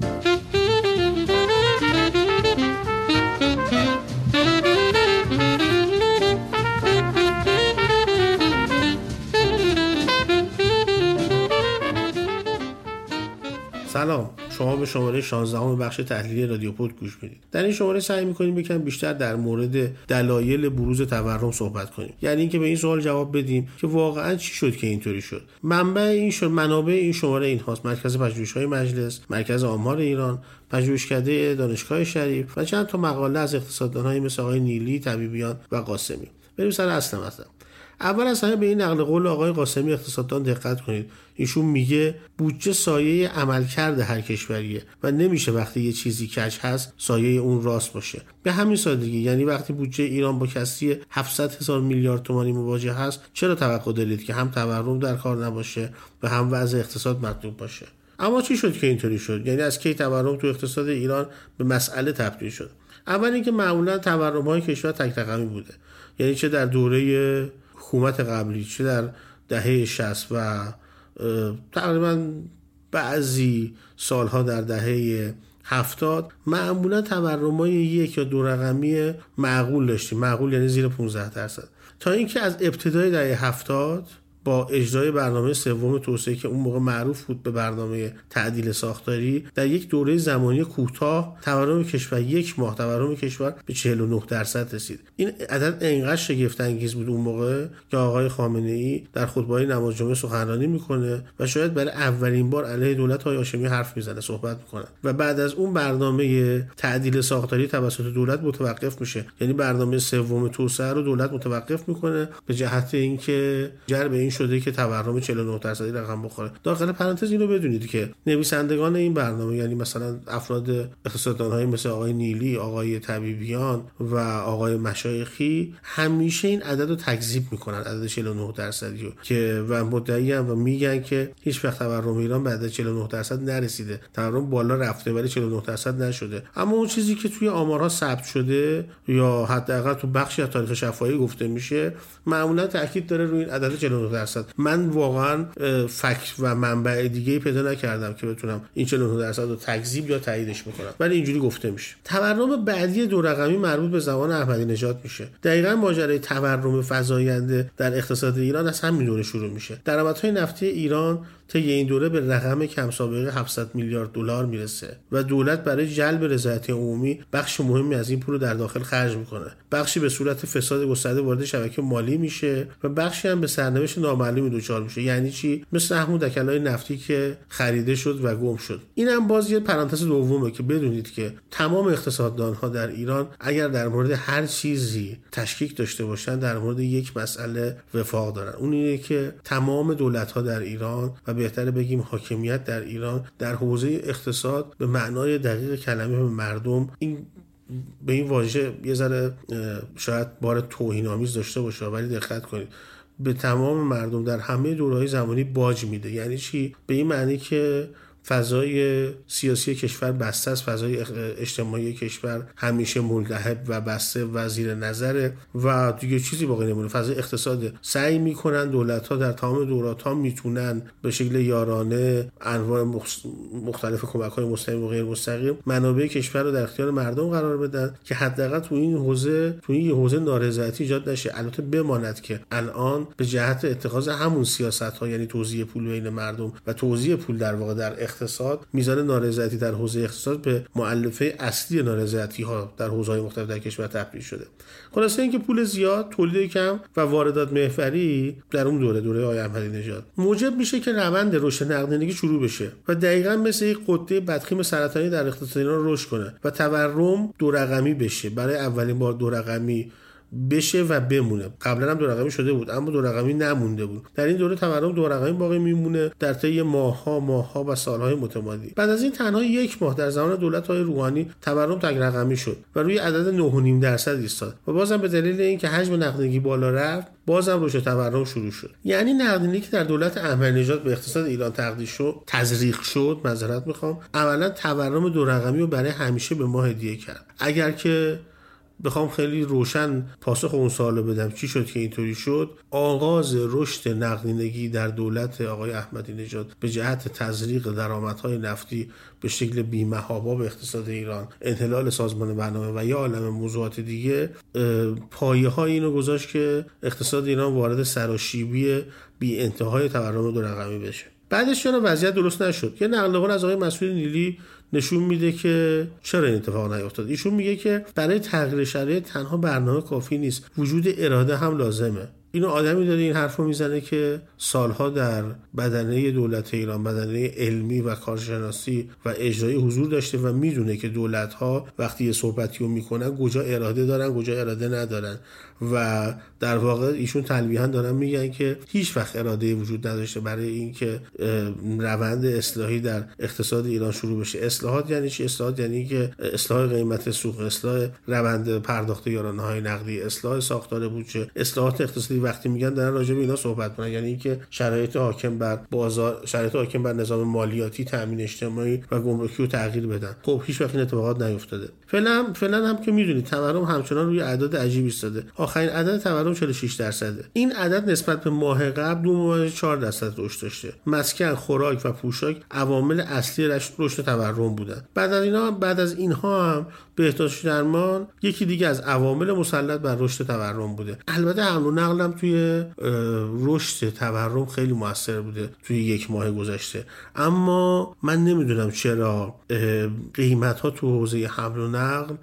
Hmm. شما به شماره 16 همه بخش تحلیلی رادیو پود گوش می‌دید. در این شماره سعی می‌کنیم بکن بیشتر در مورد دلایل بروز تورم صحبت کنیم. یعنی اینکه به این سوال جواب بدیم که واقعا چی شد که اینطوری شد. منبع این شد منابع این شماره این هاست مرکز های مجلس مرکز آمار ایران پژوهشکده دانشگاه شریف و چند تا مقاله از اقتصاددانهایی مثل آقای نیلی طبیبیان و قاسمی. بریم سر اصل مطلب. اول از همه به این نقل قول آقای قاسمی اقتصاددان دقت کنید. ایشون میگه بودجه سایه عملکرد هر کشوریه و نمیشه وقتی یه چیزی کج هست سایه اون راست باشه. به همین سادگی یعنی وقتی بودجه ایران با کسری 700 هزار میلیارد تومانی مواجه هست چرا توقع دارید که هم تورم در کار نباشه و هم وضع اقتصاد مطلوب باشه؟ اما چی شد که اینطوری شد؟ یعنی از کی تورم تو اقتصاد ایران به مسئله تبدیل شد؟ اول اینکه معمولا تورم های کشور تک رقمی بوده. یعنی چه در دوره حکومت قبلی چه در دهه 60 و تقریبا بعضی سالها در دهه هفتاد معمولا تورمای یک یا دو رقمی معقول داشتیم. معقول یعنی زیر 15 درصد. تا اینکه از ابتدای دهه هفتاد با اجرای برنامه سوم توسعه که اون موقع معروف بود به برنامه تعدیل ساختاری در یک دوره زمانی کوتاه تورم کشور یک ماه تورم کشور به 49 درصد رسید. این عدد انقدر شگفت انگیز بود اون موقع که آقای خامنه ای در خطبه نماز جمعه سخنرانی می‌کنه و شاید برای اولین بار علیه دولت های هاشمی حرف می‌زنه صحبت می‌کنه. و بعد از اون برنامه تعدیل ساختاری توسط دولت متوقف میشه. یعنی برنامه سوم توسعه رو دولت متوقف می‌کنه به جهت اینکه جر به این شده که تورم 49 درصدی رقم بخوره. داخل پرانتز اینو بدونید که نویسندگان این برنامه یعنی مثلا افراد اقتصاددان های مثل آقای نیلی آقای طبیبیان و آقای مشایخی همیشه این عدد رو تکذیب می‌کنن عدد 49 درصدی رو که و مدعی و میگن که هیچ وقت تورم ایران به عدد 49 درصد نرسیده. تورم بالا رفته ولی 49 درصد نشده. اما اون چیزی که توی آمارها ثبت شده یا حداقل تو بخشی از تاریخ شفاهی گفته میشه معمولا تاکید داره روی این عدد 49 درصد. من واقعا فکت و منبع دیگه پیدا نکردم که بتونم این 49 درصد رو تکذیب یا تاییدش بکنم. ولی اینجوری گفته میشه. تورم بعدی دو رقمی مربوط به زمان احمدی نژاد میشه. دقیقا ماجرای تورم فزاینده در اقتصاد ایران از همین دوره شروع میشه. درآمدهای نفتی ایران طی این دوره به رقم کم سابقه 700 میلیارد دلار می‌رسه و دولت برای جلب رضایت عمومی بخش مهمی از این پول رو در داخل خرج می‌کنه. بخشی به صورت فساد گسترده وارد شبکه مالی میشه و بخشی هم به سرنوشت نامعلومی دچار میشه. یعنی چی؟ مثل همون دکلای نفتی که خریده شد و گم شد. این هم باز یه پرانتز دومه که بدونید که تمام اقتصاددان ها در ایران اگر در مورد هر چیزی تشکیک داشته باشن در مورد یک مسئله وفاق دارن. اون اینه که تمام دولت ها در ایران و بهتره بگیم حاکمیت در ایران در حوزه اقتصاد به معنای دقیق کلمه به مردم این به این واژه یه ذره شاید بار توهین آمیز داشته باشه ولی دقت کنید. به تمام مردم در همه دورهای زمانی باج میده. یعنی چی؟ به این معنی که فضای سیاسی کشور بسته است فضای اجتماعی کشور همیشه ملتهب و بسته و زیر نظره و دیگه چیزی باقی نمونه. فضای اقتصاد سعی می‌کنن دولت ها در تمام دورات ها می‌تونن به شکل یارانه انواع مختلف کمک های مستقیم و غیر مستقیم منابع کشور رو در اختیار مردم قرار بدن که حداقل تو این حوزه تو این حوزه نارضایتی ایجاد نشه. البته بماند که الان به جهت اتخاذ همون سیاست ها یعنی توزیع پول بین مردم و توزیع پول در واقع در اقتصاد میزان نارضایتی در حوزه اقتصاد به معلفه اصلی نارضایتی ها در حوزه های مختلف در کشور تبدیل شده. خلاصه اینکه پول زیاد تولید کم و واردات محوری در اون دوره دوره آقای احمدی نژاد. موجب میشه که روند رشد نقدینگی شروع بشه و دقیقا مثل یک قطه بدخیم سرطانی در اقتصاد ایران رشد کنه و تورم دو رقمی بشه. برای اولین بار دو رقمی بشه و بمونه. قبلا هم دو رقمی شده بود اما دو رقمی نمونده بود. در این دوره تورم دو رقمی باقی میمونه در طی ماهها ماهها و سالهای متمادی. بعد از این تنها یک ماه در زمان دولت های روحانی تورم تک رقمی شد و روی عدد 9.5 درصد ایستاد و بازم به دلیل اینکه حجم نقدینگی بالا رفت بازم رشد تورم شروع شد. یعنی نقدینگی که در دولت احمدی نژاد به اقتصاد ایران تقدیم شد تزریق شد معذرت می‌خوام اولا تورم دو رقمی رو برای همیشه به ما هدیه کرد. اگر که بخوام خیلی روشن پاسخ اون سوالو بدم. چی شد که اینطوری شد؟ آغاز رشد نقدینگی در دولت آقای احمدی نژاد به جهت تزریق درآمدهای نفتی به شکل بیمهابا به اقتصاد ایران انحلال سازمان برنامه و یا عالم موضوعات دیگه پایه های اینو گذاشت که اقتصاد ایران وارد سراشیبی بی انتهای تورم دو رقمی بشه. بعدش چرا وضعیت درست نشد؟ یه نقل قول از آقای مسعود نیلی نشون میده که چرا این اتفاق نیفتاد ایشون میگه که برای تغییر شرایط تنها برنامه کافی نیست. وجود اراده هم لازمه. اینو آدمی داره این حرف رو می‌زنه که سالها در بدنه دولت ایران بدنه علمی و کارشناسی و اجرایی حضور داشته و می‌دونه که دولت ها وقتی یه صحبتی رو می‌کنن کجا اراده دارن کجا اراده ندارن. و در واقع ایشون تلویحا دارن میگن که هیچ وقت اراده وجود نداشته برای اینکه روند اصلاحی در اقتصاد ایران شروع بشه. اصلاحات یعنی چی؟ اصلاحات یعنی که اصلاح قیمت سوق اصلاح روند پرداخت یارانه های نقدی اصلاح ساختار بودجه اصلاحات اقتصادی وقتی میگن دارن راجع به اینا صحبت کنن یعنی اینکه شرایط حاکم بر بازار شرایط حاکم بر نظام مالیاتی تامین اجتماعی و گمرکی رو تغییر بدن. خب هیچ وقت این اتفاقات نیفتاده. فعلا فعلا هم که می‌دونید تورم همچنان روی اعداد عجیبی ایستاده. آخرین عدد تورم 46 درصده. این عدد نسبت به ماه قبل دو ماه 4 درصد رشد داشته. مسکن خوراک و پوشاک عوامل اصلی رشد تورم بودن. بعد از اینا بعد از اینها هم بهداشت درمان یکی دیگه از عوامل مسلط بر رشد تورم بوده. البته حمل و نقلم توی رشد تورم خیلی موثر بوده توی یک ماه گذشته. اما من نمی‌دونم چرا قیمت ها تو حوزه حمل و نقل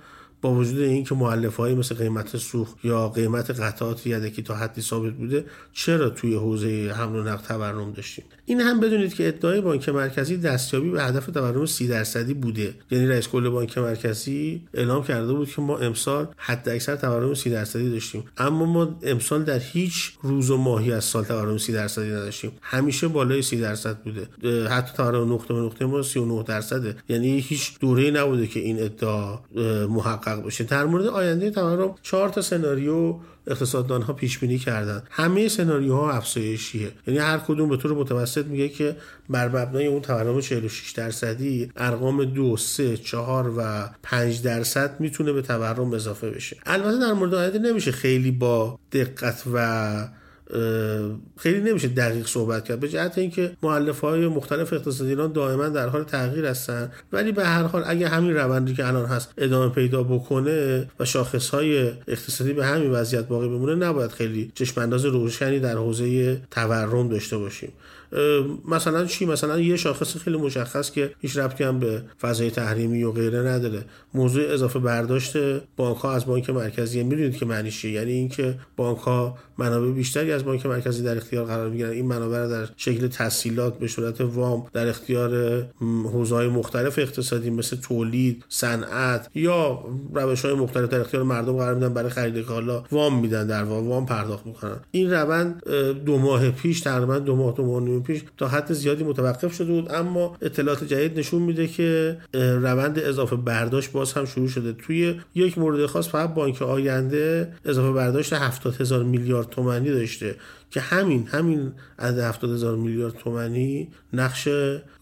با وجود اینکه مؤلفه های مثل قیمت سوخت یا قیمت قطعات یدکی تا حدی ثابت بوده چرا توی حوزه حمل و نقل تورم داشتیم این هم بدونید که ادعای بانک مرکزی دستیابی به هدف تورم 30 درصدی بوده. یعنی رئیس کل بانک مرکزی اعلام کرده بود که ما امسال حد اکثر تورم 30 درصدی داشتیم. اما ما امسال در هیچ روز و ماهی از سال تورم 30 درصدی نداشتیم. همیشه بالای 30 درصد بوده. حتی تورم نقطه به نقطه ما 39 درصده. یعنی هیچ دوره نبوده که این ادعا محقق بشه در مورد آینده تورم چهار تا سناریو اقتصاددان ها پیش بینی کردن. همه سناریوها افزایشیه. یعنی هر کدوم به طور متوسط میگه که بر مبنای اون تورم 46 درصدی ارقام دو سه چهار و 5 درصد می‌تونه به تورم اضافه بشه. البته در مورد آینده نمیشه خیلی با دقت و خیلی نمیشه دقیق صحبت کرد به جهت اینکه مؤلف های مختلف اقتصادی ایران دائما در حال تغییر هستن. ولی به هر حال اگه همین روندی که الان هست ادامه پیدا بکنه و شاخص های اقتصادی به همین وضعیت باقی بمونه نباید خیلی چشم انداز روشنی در حوزه تورم داشته باشیم. مثلا چی؟ مثلا یه شاخص خیلی مشخص که هیچ ربطی هم به فضای تحریمی و غیره نداره. موضوع اضافه برداشت بانک ها از بانک مرکزی می‌دونید که معنی چیه؟ یعنی اینکه بانک ها منابع بیشتری از بانک مرکزی در اختیار قرار می‌گیرن. این منابع در شکل تسهیلات به صورت وام در اختیار حوزه‌های مختلف اقتصادی مثل تولید صنعت یا روش های مختلف در اختیار مردم قرار میدن برای خرید کالا وام میدن در وام پرداخت می‌کنن. این روند دو ماه پیش تقریبا دو ماه دو ماه پیش تا حد زیادی متوقف شده بود اما اطلاعات جدید نشون میده که روند اضافه برداشت باز هم شروع شده. توی یک مورد خاص فقط بانک آینده اضافه برداشت 70 هزار میلیارد تومانی داشته که همین همین عدد 70 هزار میلیارد تومانی نقش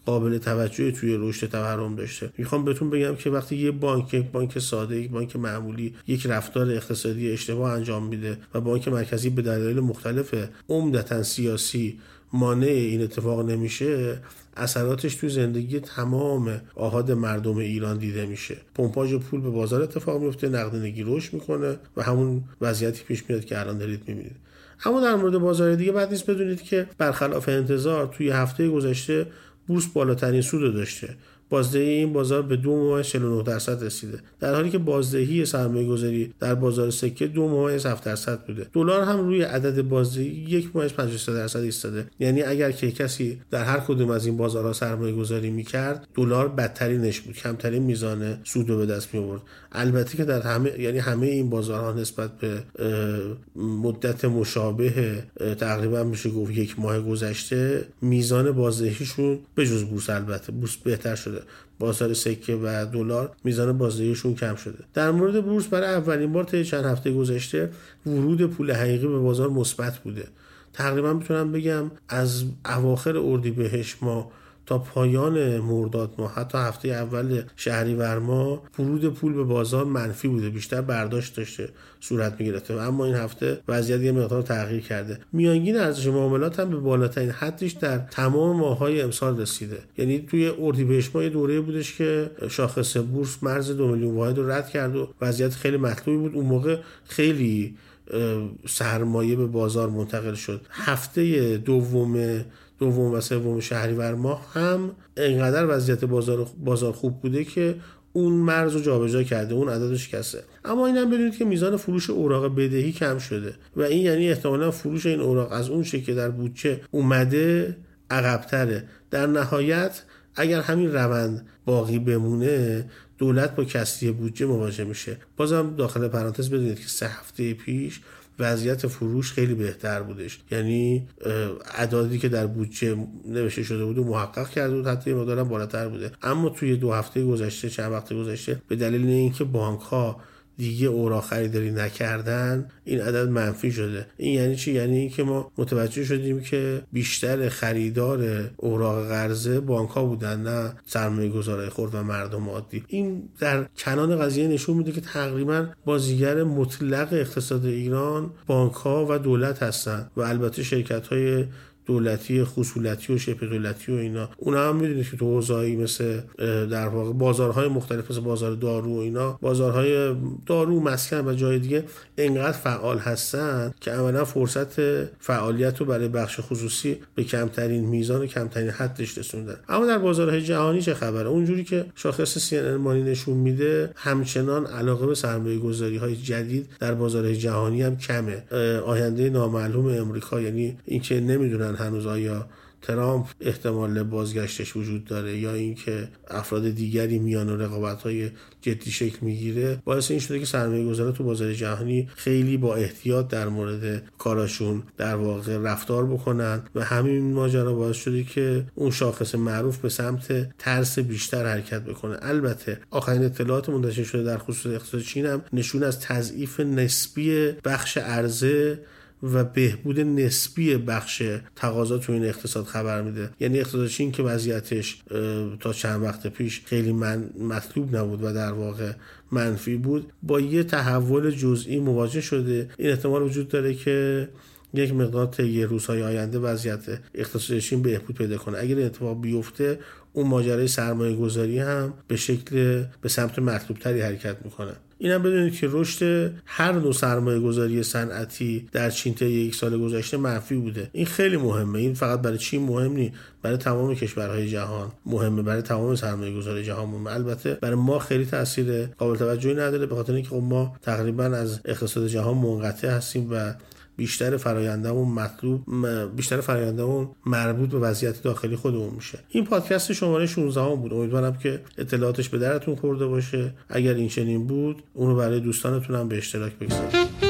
قابل توجهی توی رشد تورم داشته. می‌خوام بهتون بگم که وقتی یه بانک یک بانک ساده یک بانک معمولی یک رفتار اقتصادی اشتباه انجام میده و بانک مرکزی به دلایل مختلف عمدتا سیاسی مانع این اتفاق نمیشه اثراتش توی زندگی تمام آهاد مردم ایران دیده میشه. پمپاژ پول به بازار اتفاق میفته نقدینگی رشد می‌کنه و همون وضعیتی پیش میاد که الان دارید می‌بینید. اما در مورد بازار دیگه بعد نیست بدونید که برخلاف انتظار توی هفته گذشته بورس بالاترین سود داشته. بازدهی این بازار به دو ممیز 49 درصد رسیده. در حالی که بازدهی سرمایه گذاری در بازار سکه دو ممیز 7 درصد بوده. دلار هم روی عدد بازدهی یک ممیز 53 درصد ایستاده. یعنی اگر که کسی در هر کدوم از این بازارها سرمایه گذاری می‌کرد دلار بدترینش بود کمترین میزان سود رو به دست می آورد البته که در همه یعنی همه این بازارها نسبت به مدت مشابه تقریبا میشه گفت یک ماه گذشته میزان بازدهیشون به جز بورس البته بورس بهتر شده. بازار سکه و دلار میزان بازدهیشون کم شده. در مورد بورس برای اولین بار طی چند هفته گذشته ورود پول حقیقی به بازار مثبت بوده. تقریبا می‌تونم بگم از اواخر اردیبهشت ما تا پایان مرداد ماه حتی هفته اول شهریور ماه ورود پول به بازار منفی بوده بیشتر برداشت داشته صورت می‌گرفته. اما این هفته وضعیت یه مقدار تغییر کرده. میانگین ارزش معاملات هم به بالاترین حدش در تمام ماههای امسال رسیده. یعنی توی اردیبهشت ماه دوره بودش که شاخص بورس مرز دو میلیون واحد رو رد کرد و وضعیت خیلی مطلوبی بود. اون موقع خیلی سرمایه به بازار منتقل شد. هفته دوم دوم و سوم شهریور ماه هم انقدر وضعیت بازار بازار خوب بوده که اون مرز رو جابجا کرده اون عددش کسه اما این هم بدونید که میزان فروش اوراق بدهی کم شده و این یعنی احتمالا فروش این اوراق از اون که در بودجه اومده عقبتره. در نهایت اگر همین روند باقی بمونه دولت با کسری بودجه مواجه میشه. بازم داخل پرانتز بدونید که سه هفته پیش وضعیت فروش خیلی بهتر بودش. یعنی اعدادی که در بودجه نوشته شده بود و محقق کرده بود حتی مقدارم بالاتر بوده. اما توی دو هفته گذشته چند وقت گذشته به دلیل اینکه بانک ها دیگه اورا خریداری نکردن این عدد منفی شده. این یعنی چی؟ یعنی اینکه ما متوجه شدیم که بیشتر خریدار اوراق قرضه بانک ها بودن نه سرمایه گذارای خرد و مردم عادی. این در کنان قضیه نشون میده که تقریبا بازیگر مطلق اقتصاد ایران بانک ها و دولت هستن و البته شرکت های دولتی خصولتی و شبه دولتی و اینا. اونا هم می‌دونید که تو حوزه‌ای مثل در واقع بازارهای مختلف مثل بازار دارو و اینا بازارهای دارو مسکن و جای دیگه انقدر فعال هستن که عملا فرصت فعالیت رو برای بخش خصوصی به کمترین میزان و کمترین حدش رسوندن. اما در بازارهای جهانی چه خبره؟ اونجوری که شاخص سی مانی نشون میده همچنان علاقه به سرمایه گذاری های جدید در بازارهای جهانی هم کمه. آینده نامعلوم امریکا یعنی اینکه نمی‌دونن هنوز آیا ترامپ احتمال بازگشتش وجود داره یا اینکه افراد دیگری میان و رقابت های جدی شکل می‌گیره باعث این شده که سرمایه گذارا تو بازار جهانی خیلی با احتیاط در مورد کاراشون در واقع رفتار بکنن و همین ماجرا باعث شده که اون شاخص معروف به سمت ترس بیشتر حرکت بکنه. البته آخرین اطلاعات منتشر شده در خصوص اقتصاد چین هم نشون از تضعیف نسبی بخش عرضه و بهبود نسبی بخش تقاضا تو این اقتصاد خبر میده. یعنی اقتصاد چین که وضعیتش تا چند وقت پیش خیلی من مطلوب نبود و در واقع منفی بود با یه تحول جزئی مواجه شده. این احتمال وجود داره که یک مقدار طی روزهای آینده وضعیت اقتصاد چین بهبود پیدا کنه. اگر این اتفاق بیفته اون ماجرای سرمایه گذاری هم به شکل به سمت مطلوب تری حرکت می‌کنه اینم بدونید که رشد هر نوع سرمایه گذاری صنعتی در چین تا یک سال گذشته منفی بوده. این خیلی مهمه. این فقط برای چین مهم نیست. برای تمام کشورهای جهان مهمه. برای تمام سرمایه گذاری جهان مهمه. البته برای ما خیلی تاثیر قابل توجهی نداره به خاطر اینکه خب ما تقریبا از اقتصاد جهان منقطع هستیم و بیشتر فرایندمون مطلوب بیشتر فرایندمون مربوط به وضعیت داخلی خودمون میشه. این پادکست شماره 16 هم بود. امیدوارم که اطلاعاتش به درتون خورده باشه. اگر این چنین بود اونو برای دوستانتون هم به اشتراک بگذارید.